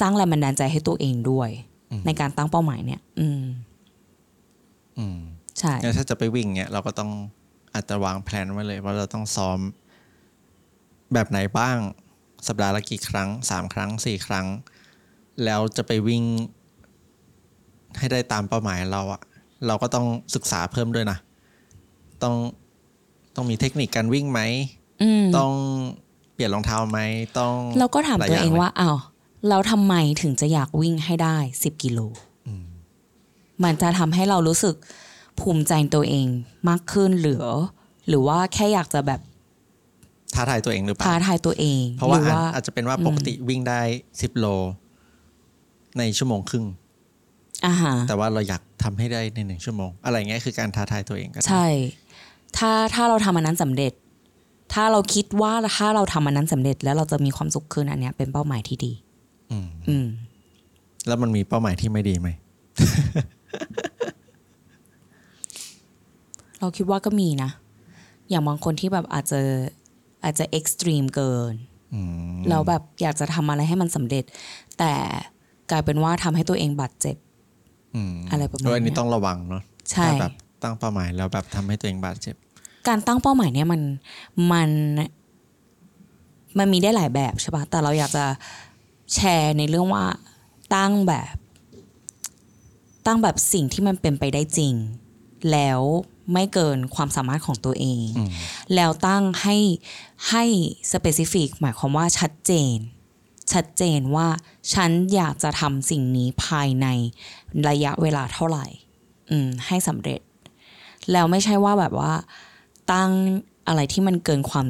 สร้างแรงบันดาลใจให้ตัวเองด้วย ในการตั้งเป้าหมายเนี่ย อืม อืมใช่แล้วถ้าจะไปวิ่งเนี่ยเราก็ต้องอาจจะวางแผนไว้เลย ว่าเราต้องซ้อม แบบไหนบ้าง สัปดาห์ละกี่ครั้งสามครั้งสี่ครั้ง แล้วจะไปวิ่ง ให้ได้ตามเป้าหมายเราอะเราก็ต้องศึกษาเพิ่มด้วยนะ ต้องต้องมีเทคนิคการวิ่งไหมอืมต้องเปลี่ยนรองเท้าไหมต้องเราก็ถามหลยตัวย่เองลยว่าอ้าวเราทำไมถึงจะอยากวิ่งให้ได้สิบกิโลอืมมันจะทำให้เรารู้สึกภูมิใจในตัวเองมากขึ้นหรือ หรือว่าแค่อยากจะแบบท้าทายตัวเองหรือเปล่าท้าทายตัวเอง เพราะว่าหรืออาจว่าอาจจะเป็นว่าปกติวิ่งได้สิบโล ในชั่วโมงครึ่งอาหาร แต่ว่าเราอยากทำให้ได้ในหนึ่งชั่วโมง อะไรเงี้ยคือการท้าทายตัวเองก็ได้ใช่ ถ้าถ้าเราทำอันนั้นสำเร็จ ถ้าเราคิดว่าถ้าเราทำอันนั้นสำเร็จ แล้วเราจะมีความสุขขึ้นอันเนี้ยเป็นเป้าหมายที่ดีอืมอืมแล้วมันมีเป้าหมายที่ไม่ดีไหม เราคิดว่าก็มีนะ อย่างบางคนที่แบบอาจจะอาจจะเอ็กซ์ตรีมเกินอืมแล้วแบบอยากจะทำอะไรให้มันสำเร็จ แต่กลายเป็นว่าทำให้ตัวเองบาดเจ็บ อืมอะไรประมาณเอออันนี้เนี้ยต้องระวังเนาะใช่ถ้าแบบตั้งเป้าหมายแล้วแบบทำให้ตัวเองบาดเจ็บ การตั้งเป้าหมายเนี่ยมันมัน มันมีได้หลายแบบใช่ปะแต่เราอยากจะแชร์ในเรื่องว่าตั้งแบบ ตั้งแบบสิ่งที่มันเป็นไปได้จริง แล้วไม่เกินความสามารถของตัวเองอืมแล้วตั้งให้ให้ specific หมายความว่าชัดเจน ชัดเจนว่าฉันอยากจะทำสิ่งนี้ภายในระยะเวลาเท่าไหร่ อืม ให้สำเร็จ แล้วไม่ใช่ว่าแบบว่า ตั้งอะไรที่มันเกินความ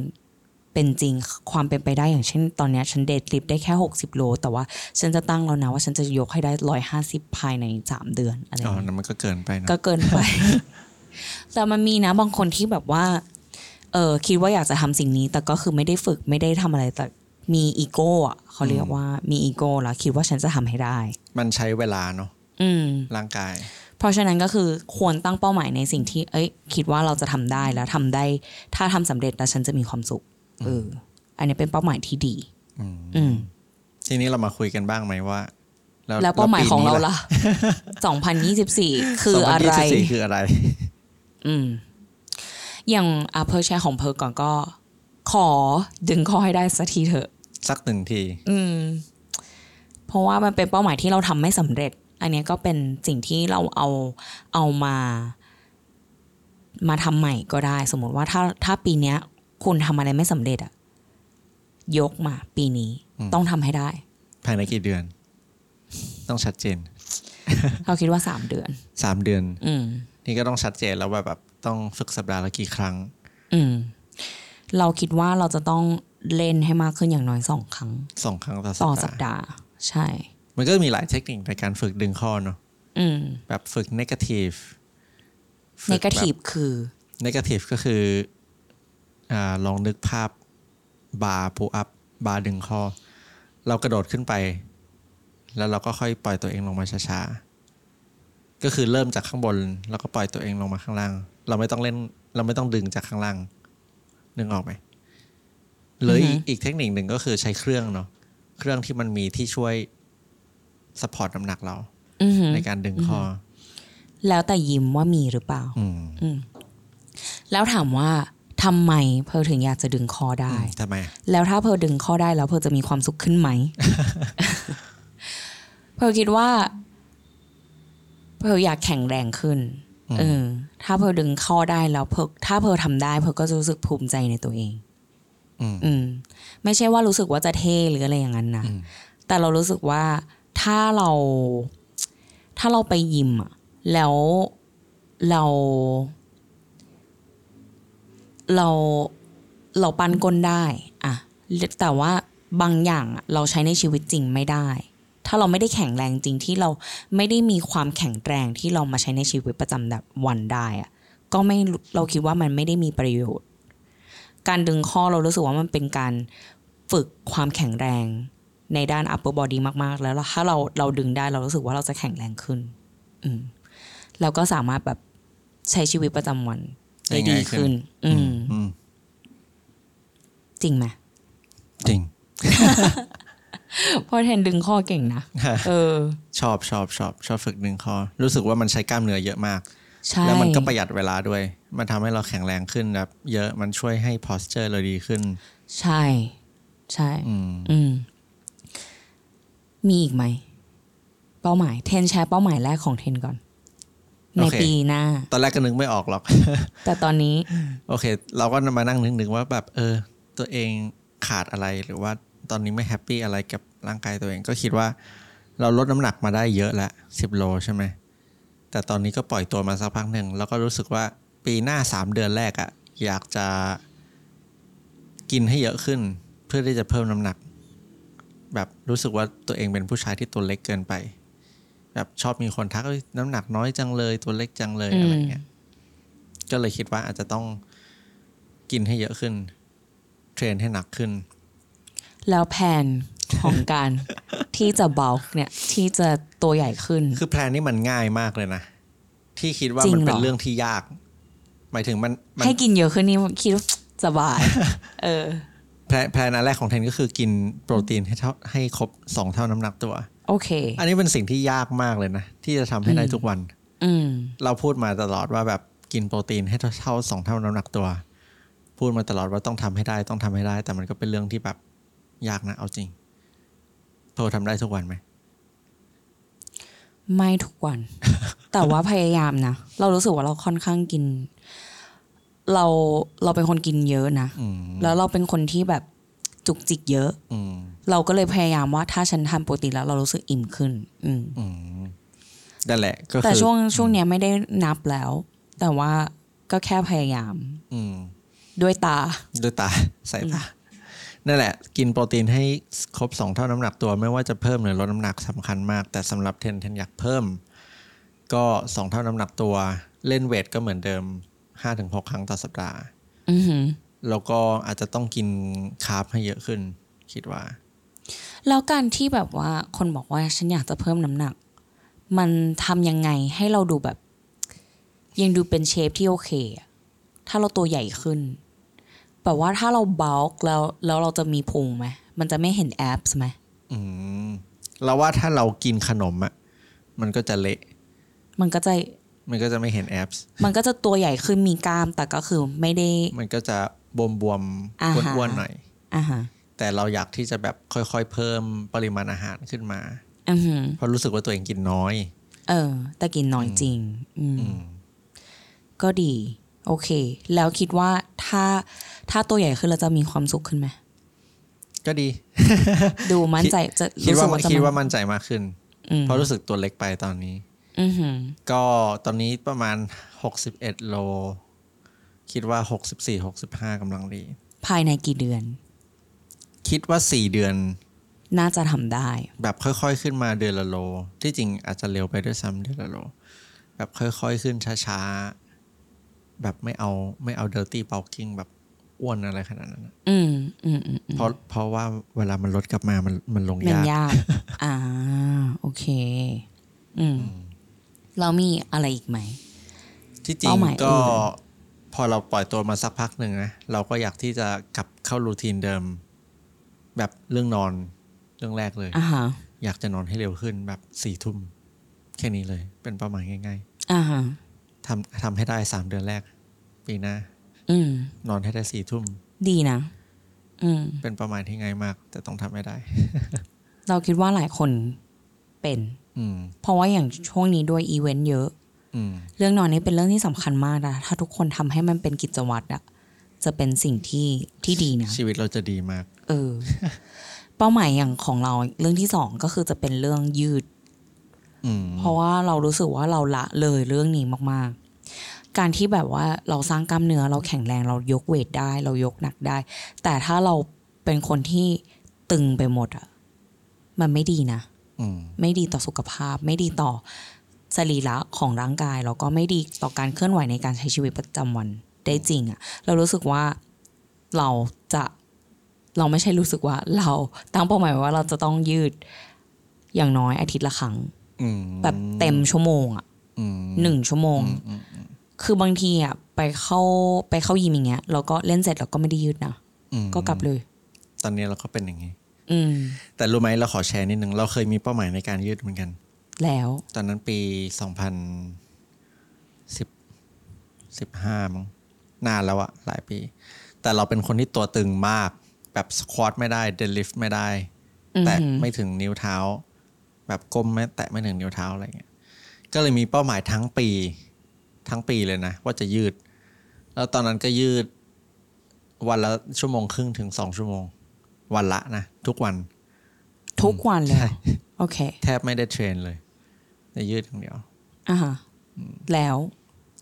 เป็นจริงความเป็นไปได้อย่างเช่น ตอนเนี้ยฉัน deadlift ได้แค่ 60 โล แต่ว่าฉันจะตั้งแล้วนะว่าฉันจะยกให้ได้ 150 ภายใน 3 เดือนอะไรออ๋อย่างเงี้ยนั้นมันก็เกินไปนะก็เกินไป แต่มันมีนะบางคนที่แบบว่าเออคิดว่าอยากจะทำสิ่งนี้ แต่ก็คือไม่ได้ฝึกไม่ได้ทำอะไรแต่ มีอีโก้อะเขาเรียกว่ามีอีโก้แล้วคิดว่าฉันจะทำให้ได้ มันใช้เวลาเนาะอืมร่างกาย เพราะฉะนั้นก็คือควรตั้งเป้าหมายในสิ่งที่ เอ้ย คิดว่าเราจะทำได้แล้วทำได้ ถ้าทำสำเร็จแล้วฉันจะมีความสุขเอออันนี้เป็นเป้าหมายที่ดี อืมอืมทีนี้เรามาคุยกันบ้างไหมว่าแล้วเป้าหมายของเราปีนี้ล่ะ2024คืออะไร2024คืออะไร อืม อย่างอาเพอร์แชร์ของเพอก่อนก็ ขอดึงข้อให้ได้สักทีเถอะ สักหนึ่งที อืม เพราะว่ามันเป็นเป้าหมายที่เราทำไม่สำเร็จ อันเนี้ยก็เป็นสิ่งที่เราเอาเอามา มาทำใหม่ก็ได้ สมมติว่าถ้าถ้าปีเนี้ยคุณทำอะไรไม่สำเร็จอะยกมาปีนี้อืมต้องทำให้ได้ ภายในกี่เดือน ต้องชัดเจน เราคิดว่าสามเดือน สามเดือน อืมนี่ก็ต้องชัดเจนแล้วว่าแบบต้องฝึกสัปดาห์ละกี่ครั้ง อืม เราคิดว่าเราจะต้องเล่นให้มากขึ้นอย่างน้อยสองครั้งสองครั้งต่อต่อสัสัปปดาห์ดาห์ ใช่ มันก็มีหลายเทคนิคในการฝึกดึงข้อเนาะอืมแบบฝึก negative ในกาทีฟคือnegative ก็คืออ่าลองนึกภาพบาร์ pull-up bar ดึงข้อ เรากระโดดขึ้นไป แล้วเราก็ค่อยปล่อยตัวเองลงมาช้าๆก็คือเริ่มจากข้างบน แล้วก็ปล่อยตัวเองลงมาข้างล่าง เราไม่ต้องเล่น เราไม่ต้องดึงจากข้างล่าง นึกออกไหมหรืออีกอีกเทคนิคหนึ่งก็คือใช้เครื่องเนาะเครื่องที่มันมีที่ช่วย support น้ำหนักเราอือหือในการดึงข้อ แล้วแต่ยิมว่ามีหรือเปล่าอืมอืมแล้วถามว่าทำไมเพอถึงอยากจะดึงคอได้ทำไมอะแล้วถ้าเพอดึงข้อได้แล้วเพอจะมีความสุขขึ้นไหม เพอคิดว่า เพออยากแข็งแรงขึ้น เออ ถ้าเพอดึงข้อได้แล้วเพอถ้าเพอทำได้เพอก็จะรู้สึกภูมิใจในตัวเองอืมอืมไม่ใช่ว่ารู้สึกว่าจะเท่หรืออะไรอย่างนั้นนะอืมแต่เรารู้สึกว่าถ้าเรา ถ้าเราไปยิมอะแล้วเรา เราเราปั้นก้นได้อะแต่ว่าบางอย่างอะเราใช้ในชีวิตจริงไม่ได้ ถ้าเราไม่ได้แข็งแรงจริงที่เราไม่ได้มีความแข็งแรงที่เรามาใช้ในชีวิตประจำแบบวันได้อะก็ไม่เราคิดว่ามันไม่ได้มีประโยชน์ การดึงข้อเรารู้สึกว่ามันเป็นการฝึกความแข็งแรงในด้าน upper body มาก ๆ แล้วถ้าเราเราดึงได้เรารู้สึกว่าเราจะแข็งแรงขึ้น อืมแล้วก็สามารถแบบใช้ชีวิตประจำวันได้ดีขึ้น อืมอืมจริงไหมจริงเพราะเทนดึงข้อเก่งนะเออ ชอบชอบชอบชอบฝึกดึงคอรู้สึกว่ามันใช้กล้ามเนื้อเยอะมากใช่แล้วมันก็ประหยัดเวลาด้วย มันทำให้เราแข็งแรงขึ้นแบบเยอะมันช่วยให้ posture เราดีขึ้น ใช่ ใช่อืมอืมมีอีกไหม เป้าหมายเทนแชร์เป้าหมายแรกของเทนก่อน ในโอเคปีหน้า ตอนแรกก็นึกไม่ออกหรอก แต่ตอนนี้ โอเค เราก็มานั่งนึกนึกว่าแบบ เออ ตัวเองขาดอะไรหรือว่า ตอนนี้ไม่แฮปปี้อะไรกับร่างกายตัวเอง ก็คิดว่าเราลดน้ำหนักมาได้เยอะแล้วสิบโลใช่ไหมแต่ตอนนี้ก็ปล่อยตัวมาสักพักหนึ่งแล้วก็รู้สึกว่าปีหน้าสามเดือนแรกอะอยากจะกินให้เยอะขึ้น เพื่อที่จะเพิ่มน้ำหนัก แบบรู้สึกว่าตัวเองเป็นผู้ชายที่ตัวเล็กเกินไป แบบชอบมีคนทักเอ้ยน้ำหนักน้อยจังเลยตัวเล็กจังเลยอืมอะไรเงี้ยก็เลยคิดว่าอาจจะต้องกินให้เยอะขึ้น เทรนให้หนักขึ้น แล้วแผนของการ ที่จะเบาเนี่ยที่จะตัวใหญ่ขึ้น คือแพลนนี่มันง่ายมากเลยนะ ที่คิดว่าจริงมันเป็นเหรอ เรื่องที่ยาก หมายถึงมันมันให้กินเยอะขึ้นนี่คิดว่าสบาย เออ plan plan อันแรกของเทนก็คือกินโปรตีนให้เท่าให้ครบสองเท่าน้ำหนักตัว โอเค อันนี้เป็นสิ่งที่ยากมากเลยนะ ที่จะทำให้ได้ทุกวัน อืม เราพูดมาตลอดว่าแบบกินโปรตีนให้เท่าเท่าสองเท่าน้ำหนักตัว พูดมาตลอดว่าต้องทำให้ได้ต้องทำให้ได้ แต่มันก็เป็นเรื่องที่แบบ ยากนะเอาจริง โทรทำได้ทุกวันไหม ไม่ทุกวัน แต่ว่าพยายามนะ เรารู้สึกว่าเราค่อนข้างกิน เราเราเป็นคนกินเยอะนะอืมแล้วเราเป็นคนที่แบบจุกจิกเยอะอืมเราก็เลยพยายามว่าถ้าฉันทานโปรตีนแล้วเรารู้สึกอิ่มขึ้น อืมอืมนั่นแหละก็แต่คือช่วงช่วงเนี้ยไม่ได้นับแล้ว แต่ว่าก็แค่พยายาม อืมด้วยตา ด้วยตาสายตา นั่นแหละ กินโปรตีนให้ครบสองเท่าน้ำหนักตัวไม่ว่าจะเพิ่มหรือลดน้ำหนักสำคัญมาก แต่สำหรับเทนเทนอยากเพิ่ม ก็สองเท่าน้ำหนักตัว เล่นเวทก็เหมือนเดิมห้าถึงหกครั้งต่อสัปดาห์อือหือแล้วก็อาจจะต้องกินคาร์บให้เยอะขึ้น คิดว่า แล้วการที่แบบว่าคนบอกว่าฉันอยากจะเพิ่มน้ำหนัก มันทำยังไงให้เราดูแบบ ยังดูเป็นเชฟที่โอเคอะถ้าเราตัวใหญ่ขึ้น แบบว่าถ้าเราบ u ลแล้วแล้วเราจะมีพุงไหมมันจะไม่เห็นแอปไหมอืมเราว่าถ้าเรากินขนมอะมันก็จะเละ มันก็จะมันก็จะไม่เห็นแอปส์มันก็จะตัวใหญ่ขึ้นมีกล้ามแต่ก็คือไม่ได้ มันก็จะบวมบวมๆอ่าฮะอ้วนๆหน่อยอ่าฮะแต่เราอยากที่จะแบบค่อยๆ เพิ่มปริมาณอาหารขึ้นมาอือหือเพราะรู้สึกว่าตัวเองกินน้อย เออ แต่กินน้อยจริง อืมอืมก็ดี โอเค แล้วคิดว่าถ้าถ้าตัวใหญ่ขึ้นเราจะมีความสุขขึ้นไหมก็ดี ดูมั่นใจจะคิดรู้สึว่ากว่าจะคิดว่ามั่นใจมากขึ้นอืมเพราะรู้สึกตัวเล็กไปตอนนี้อือหือก็ตอนนี้ประมาณ61โล คิดว่า64 65กำลังดี ภายในกี่เดือน คิดว่า4เดือน น่าจะทำได้ แบบค่อยๆขึ้นมาเดือนละโล ที่จริงอาจจะเร็วไปด้วยซ้ำเดือนละโล แบบค่อยๆขึ้นช้าๆ แบบไม่เอาไม่เอา dirty bulking แบบอ้วนอะไรขนาดนั้นนะอืมอืมอืมอืมเพราะเพราะว่าเวลามันลดกลับมามันมันลงมันยากยาก อ่า โอเค อืม เรามีอะไรอีกไหม ที่จริงเป้าหมายก็อื่นพอเราปล่อยตัวมาสักพักหนึ่งนะ เราก็อยากที่จะกลับเข้ารูทีนเดิม แบบเรื่องนอนเรื่องแรกเลยอ่าฮะอยากจะนอนให้เร็วขึ้นแบบสี่ทุ่มแค่นี้เลย เป็นเป้าหมายง่ายอ่าฮะๆ ทำทำให้ได้สามเดือนแรก ปีหน้าอืม นอนให้ได้สี่ทุ่ม ดีนะ อืม เป็นเป้าหมายที่ง่ายมาก แต่ต้องทำให้ได้ เราคิดว่าหลายคนเป็น อืม เพราะว่าอย่างช่วงนี้ด้วยอีเวนต์เยอะ อืม เรื่องนอนนี่เป็นเรื่องที่สำคัญมากนะถ้าทุกคนทำให้มันเป็นกิจวัตรอะจะเป็นสิ่งที่ที่ดีนะ ชีวิตเราจะดีมาก เออ เป้าหมายอย่างของเราเรื่องที่สองก็คือจะเป็นเรื่องยืดอืม เพราะว่าเรารู้สึกว่าเราละเลยเรื่องนี้มากๆ การที่แบบว่าเราสร้างกล้ามเนื้อเราแข็งแรงเรายกเวทได้ เรายกหนักได้ แต่ถ้าเราเป็นคนที่ตึงไปหมดอะมันไม่ดีนะอืมไม่ดีต่อสุขภาพ ไม่ดีต่อสรีระของร่างกายแล้วก็ไม่ดีต่อการเคลื่อนไหวในการใช้ชีวิตประจำวันได้จริงอะเรารู้สึกว่าเราจะเราไม่ใช่รู้สึกว่าเราตั้งเป้าหมายไว้ว่าเราจะต้องยืดอย่างน้อยอาทิตย์ละครั้งอืม แบบเต็มชั่วโมงอะอืมหนึ่งชั่วโมงอืมอืมคือบางทีอะไปเข้าไปเข้ายิมอย่างเงี้ยแล้วก็เล่นเสร็จแล้วก็ไม่ได้ยืดนะอืมก็กลับเลย ตอนนี้เราก็เป็นอย่างนี้อืมแต่รู้ไหมเราขอแชร์นิดนึงเราเคยมีเป้าหมายในการยืดเหมือนกัน แล้ว ตอนนั้นปีสองพันสิบสิบห้ามั้งนานแล้วอะหลายปี แต่เราเป็นคนที่ตัวตึงมาก แบบสควอตไม่ได้เดลิฟไม่ได้อือแตะหือไม่ถึงนิ้วเท้า แบบก้มไม่แตะไม่ถึงนิ้วเท้าอะไรเงี้ยก็เลยมีเป้าหมายทั้งปีทั้งปีเลยนะ ว่าจะยืด แล้วตอนนั้นก็ยืดวันละชั่วโมงครึ่งถึงสองชั่วโมง วันละนะ ทุกวัน ทุกวันเลยใช่เหรอโอเค แทบไม่ได้เทรนเลยแต่ยืดอย่างเดียวอ่าฮะแล้ว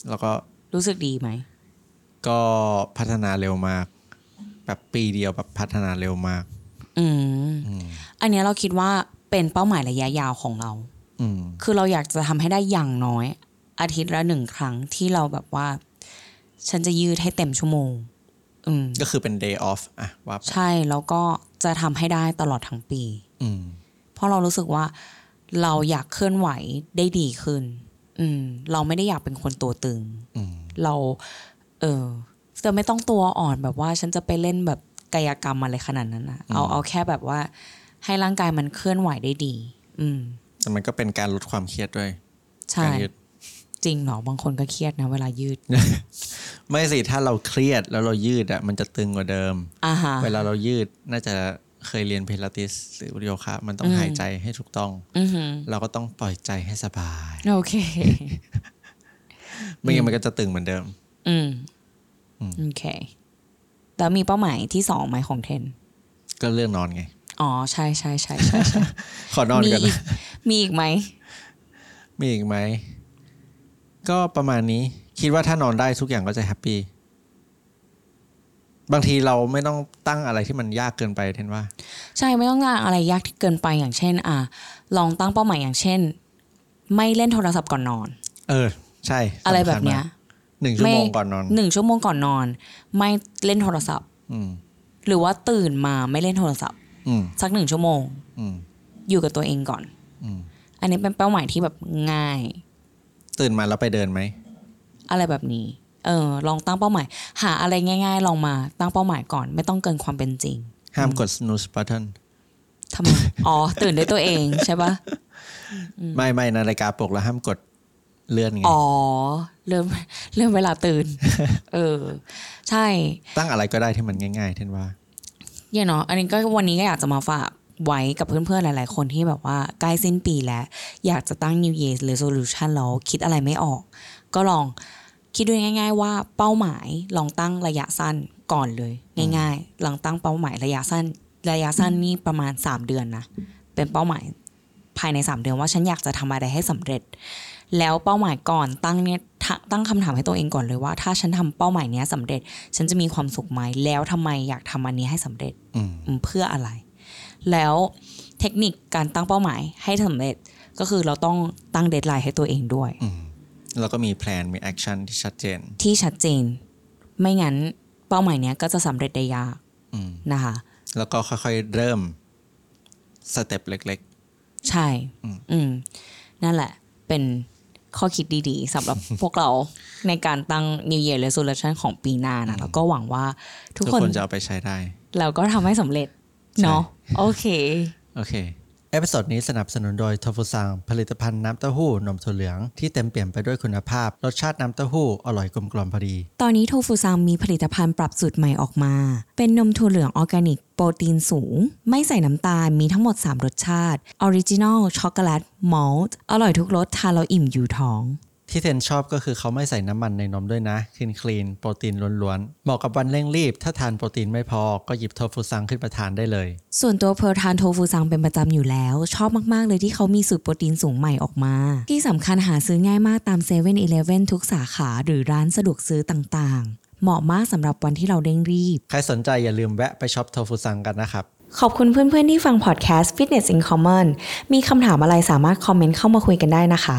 แล้วก็รู้สึกดีไหม ก็พัฒนาเร็วมาก แบบปีเดียวแบบพัฒนาเร็วมาก อืมอืมอันเนี้ยเราคิดว่า เป็นเป้าหมายระยะยาวของเราอืมคือเราอยากจะทำให้ได้อย่างน้อย อาทิตย์ละหนึ่งครั้งที่เราแบบว่า ฉันจะยืดให้เต็มชั่วโมงอืมก็คือเป็น day off อะว่าไปใช่แล้วก็จะทำให้ได้ตลอดทั้งปีอืมเพราะเรารู้สึกว่าเราอยากเคลื่อนไหวได้ดีขึ้น อืม เราไม่ได้อยากเป็นคนตัวตึงอืมเรา เออจะไม่ต้องตัวอ่อนแบบว่า ฉันจะไปเล่นแบบกายกรรมอะไรขนาดนั้นนะเอาเอาแค่แบบว่า ให้ร่างกายมันเคลื่อนไหวได้ดี อืมแต่มันก็เป็นการลดความเครียดด้วยใช่การยืดจริงเหรอบางคนก็เครียดนะเวลายืด ไม่สิถ้าเราเครียดแล้วเรายืดอะมันจะตึงกว่าเดิมอ่าฮะเวลาเรายืดน่าจะเคยเรียนพิลาติสหรือโยคะมันต้องหายใจให้ถูกต้องอือหือเราก็ต้องปล่อยใจให้สบายโอเคไม่งั้นมันก็จะตึงเหมือนเดิม อืมอืมโอเคแล้วมีเป้าหมายที่สองไหมของเทน ก็เรื่องนอนไง อ๋อใช่ใช่ใช่ใช่ใช่ขอนอนมีกันอีนะกมีอีกไหมมีอีกไหม ก็ประมาณนี้ คิดว่าถ้านอนได้ทุกอย่างก็จะ happy บางทีเราไม่ต้องตั้งอะไรที่มันยากเกินไปเทนว่า ใช่ไม่ต้องการอะไรยากที่เกินไปอย่างเช่น อะลองตั้งเป้าหมายอย่างเช่น ไม่เล่นโทรศัพท์ก่อนนอน เออ ใช่ อะไรสำคัญแบบเนี้ยมากหนึ่งชั่วโมงไม่ก่อนนอนหนึ่งชั่วโมงก่อนนอน ไม่เล่นโทรศัพท์อืมหรือว่าตื่นมาไม่เล่นโทรศัพท์อืม สักหนึ่งชั่วโมงอืมอยู่กับตัวเองก่อนอืมอันนี้เป็นเป้าหมายที่แบบง่าย ตื่นมาแล้วไปเดินไหม อะไรแบบนี้ เออ ลองตั้งเป้าหมาย หาอะไรง่าย ๆ ลองมาตั้งเป้าหมายก่อน ไม่ต้องเกินความเป็นจริง ห้ามกด snooze button ทำไมอ๋อ ตื่นด้วยตัวเองใช่ปะไม่ไม่นาฬิกาปลุกแล้วห้ามกดเลื่อนไง อ๋อ เริ่มเริ่มเวลาตื่น เออ ใช่ ตั้งอะไรก็ได้ที่มันง่ายๆเท่นว่า เนี่ยเนาะอันนี้ก็วันนี้ก็อยากจะมาฝากไว้กับเพื่อนๆ หลายๆ คนที่แบบว่าใกล้สิ้นปีแล้ว อยากจะตั้ง New Year Resolution แล้วคิดอะไรไม่ออก ก็ลองคิดดูง่าย ๆ ว่าเป้าหมายลองตั้งระยะสั้นก่อนเลย ง่าย ๆ ลองตั้งเป้าหมายระยะสั้น ระยะสั้นนี่ประมาณ 3 เดือนนะ เป็นเป้าหมายภายใน 3 เดือนว่าฉันอยากจะทำอะไรให้สำเร็จ แล้วเป้าหมายก่อนตั้งเนี่ยทะ ตั้งคำถามให้ตัวเองก่อนเลยว่า ถ้าฉันทำเป้าหมายเนี้ยสำเร็จ ฉันจะมีความสุขไหมแล้วทำไมอยากทำอันนี้ให้สำเร็จอืมอืมเพื่ออะไร แล้วเทคนิคการตั้งเป้าหมายให้สำเร็จก็คือเราต้องตั้ง deadline ให้ตัวเองด้วยอืมแล้วก็มี plan มี action ที่ชัดเจน ที่ชัดเจน ไม่งั้นเป้าหมายเนี้ยก็จะสำเร็จได้ยากอืมนะคะ แล้วก็ค่อยๆเริ่มstep เล็กใช่ อืมนั่นแหละ เป็น ข้อคิดดีๆสำหรับพวกเราในการตั้ง New Year Resolution ของปีหน้านะแล้วก็หวังว่าๆทุทุกกคนคนจะเอาไปใช้ได้ เราก็ทำให้สำเร็จเนาะโอเค โอเค episode นี้สนับสนุนโดยโทฟูซังผลิตภัณฑ์น้ำเต้าหู้นมถั่วเหลืองที่เต็มเปี่ยมไปด้วยคุณภาพ รสชาติน้ำเต้าหู้อร่อยกลมกล่อมพอดี ตอนนี้โทฟูซังมีผลิตภัณฑ์ปรับสูตรใหม่ออกมา เป็นนมถั่วเหลืองออร์แกนิก โปรตีนสูง ไม่ใส่น้ำตาลมีทั้งหมด 3 รสชาติ original ช็อกโกแลตมอลต์อร่อยทุกรสทานแล้วอิ่มอยู่ท้อง ที่เทนชอบก็คือเขาไม่ใส่น้ำมันในนมด้วยนะ clean clean โปรตีนล้วนๆ เหมาะกับวันเร่งรีบ ถ้าทานโปรตีนไม่พอก็หยิบโทฟูซังขึ้นมาทานได้เลย ส่วนตัวเพร์ลทานโทฟูซังเป็นประจำอยู่แล้ว ชอบมาก ๆ เลยที่เขามีสูตรโปรตีนสูงใหม่ออกมา ที่สำคัญหาซื้อง่ายมากตาม7 e เ e ่ e อทุกสาขาหรือร้านสะดวกซื้อต่างๆ เหมาะมากสำหรับวันที่เราเร่งรีบ ใครสนใจอย่าลืมแวะไปช็อปโทฟูซังกันนะครับขอบคุณเพื่อนๆที่ฟังพอดแคสต์ Fitness in Common มีคำถามอะไรสามารถคอมเมนต์เข้ามาคุยกันได้นะคะ